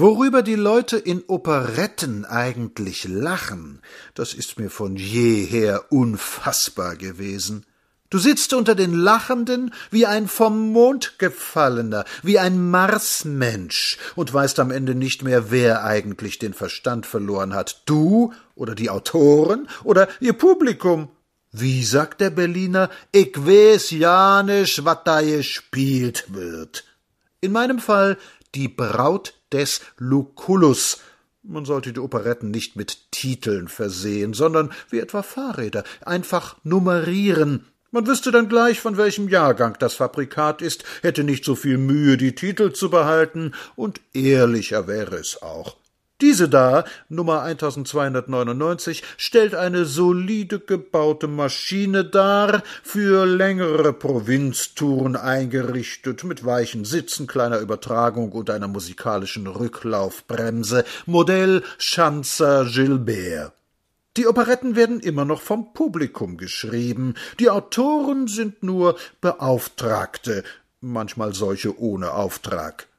Worüber die Leute in Operetten eigentlich lachen, das ist mir von jeher unfassbar gewesen. Du sitzt unter den Lachenden wie ein vom Mond gefallener, wie ein Marsmensch und weißt am Ende nicht mehr, wer eigentlich den Verstand verloren hat, du oder die Autoren oder ihr Publikum. Wie sagt der Berliner, ich weiß ja nicht, wat da gespielt wird. In meinem Fall die Braut des Lucullus. Man sollte die Operetten nicht mit Titeln versehen, sondern wie etwa Fahrräder einfach nummerieren. Man wüsste dann gleich, von welchem Jahrgang das Fabrikat ist, hätte nicht so viel Mühe, die Titel zu behalten, und ehrlicher wäre es auch. Diese da, Nummer 1299, stellt eine solide gebaute Maschine dar, für längere Provinztouren eingerichtet, mit weichen Sitzen, kleiner Übertragung und einer musikalischen Rücklaufbremse, Modell Schanzer Gilbert. Die Operetten werden immer noch vom Publikum geschrieben, die Autoren sind nur Beauftragte, manchmal solche ohne Auftrag.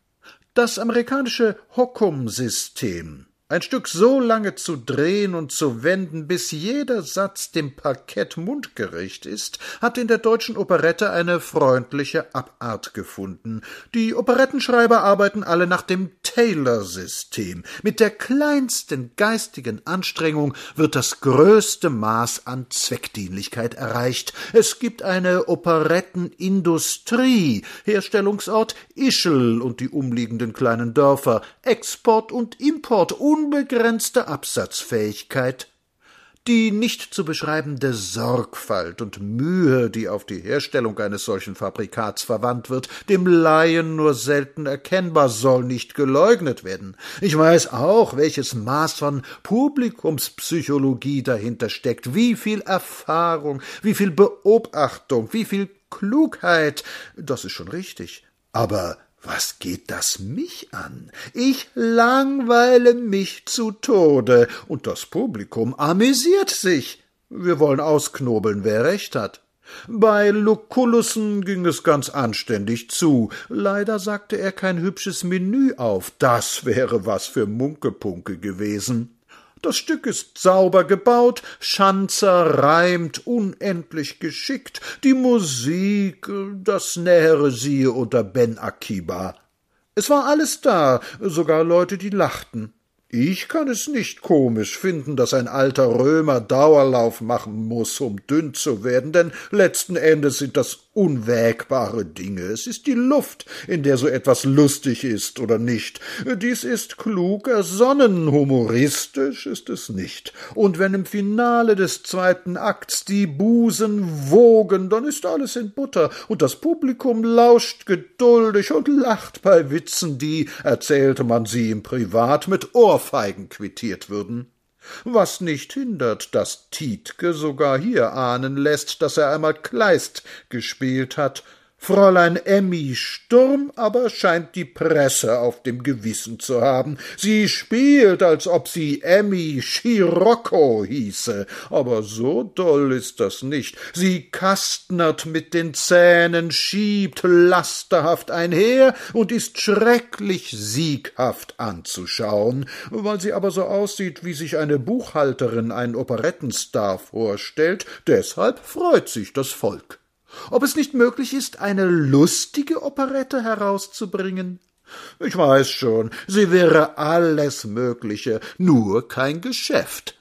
Das amerikanische Hockum-System ein Stück so lange zu drehen und zu wenden, bis jeder Satz dem Parkett mundgerecht ist, hat in der deutschen Operette eine freundliche Abart gefunden. Die Operettenschreiber arbeiten alle nach dem Taylor-System. Mit der kleinsten geistigen Anstrengung wird das größte Maß an Zweckdienlichkeit erreicht. Es gibt eine Operettenindustrie, Herstellungsort Ischl und die umliegenden kleinen Dörfer, Export und Import, unbegrenzte Absatzfähigkeit, die nicht zu beschreibende Sorgfalt und Mühe, die auf die Herstellung eines solchen Fabrikats verwandt wird, dem Laien nur selten erkennbar, soll nicht geleugnet werden. Ich weiß auch, welches Maß von Publikumspsychologie dahinter steckt, wie viel Erfahrung, wie viel Beobachtung, wie viel Klugheit, das ist schon richtig. Aber was geht das mich an? Ich langweile mich zu Tode, und das Publikum amüsiert sich. Wir wollen ausknobeln, wer recht hat. Bei Lucullussen ging es ganz anständig zu. Leider sagte er kein hübsches Menü auf. Das wäre was für Munkepunke gewesen. Das Stück ist sauber gebaut, Schanzer reimt unendlich geschickt, die Musik, das Nähere siehe unter Ben Akiba. Es war alles da, sogar Leute, die lachten. Ich kann es nicht komisch finden, dass ein alter Römer Dauerlauf machen muss, um dünn zu werden, denn letzten Endes sind das unwägbare Dinge. Es ist die Luft, in der so etwas lustig ist oder nicht. Dies ist klug ersonnen, humoristisch ist es nicht. Und wenn im Finale des zweiten Akts die Busen wogen, dann ist alles in Butter, und das Publikum lauscht geduldig und lacht bei Witzen, die, erzählte man sie im Privat, mit Ohrfeigen quittiert würden was nicht hindert, dass Tietke sogar hier ahnen lässt, dass er einmal Kleist gespielt hat Fräulein Emmy Sturm aber scheint die Presse auf dem Gewissen zu haben. Sie spielt, als ob sie Emmy Scirocco hieße, aber so doll ist das nicht. Sie kastnert mit den Zähnen, schiebt lasterhaft einher und ist schrecklich sieghaft anzuschauen, weil sie aber so aussieht, wie sich eine Buchhalterin einen Operettenstar vorstellt, deshalb freut sich das Volk ob es nicht möglich ist, eine lustige Operette herauszubringen. Ich weiß schon, sie wäre alles Mögliche, nur kein Geschäft.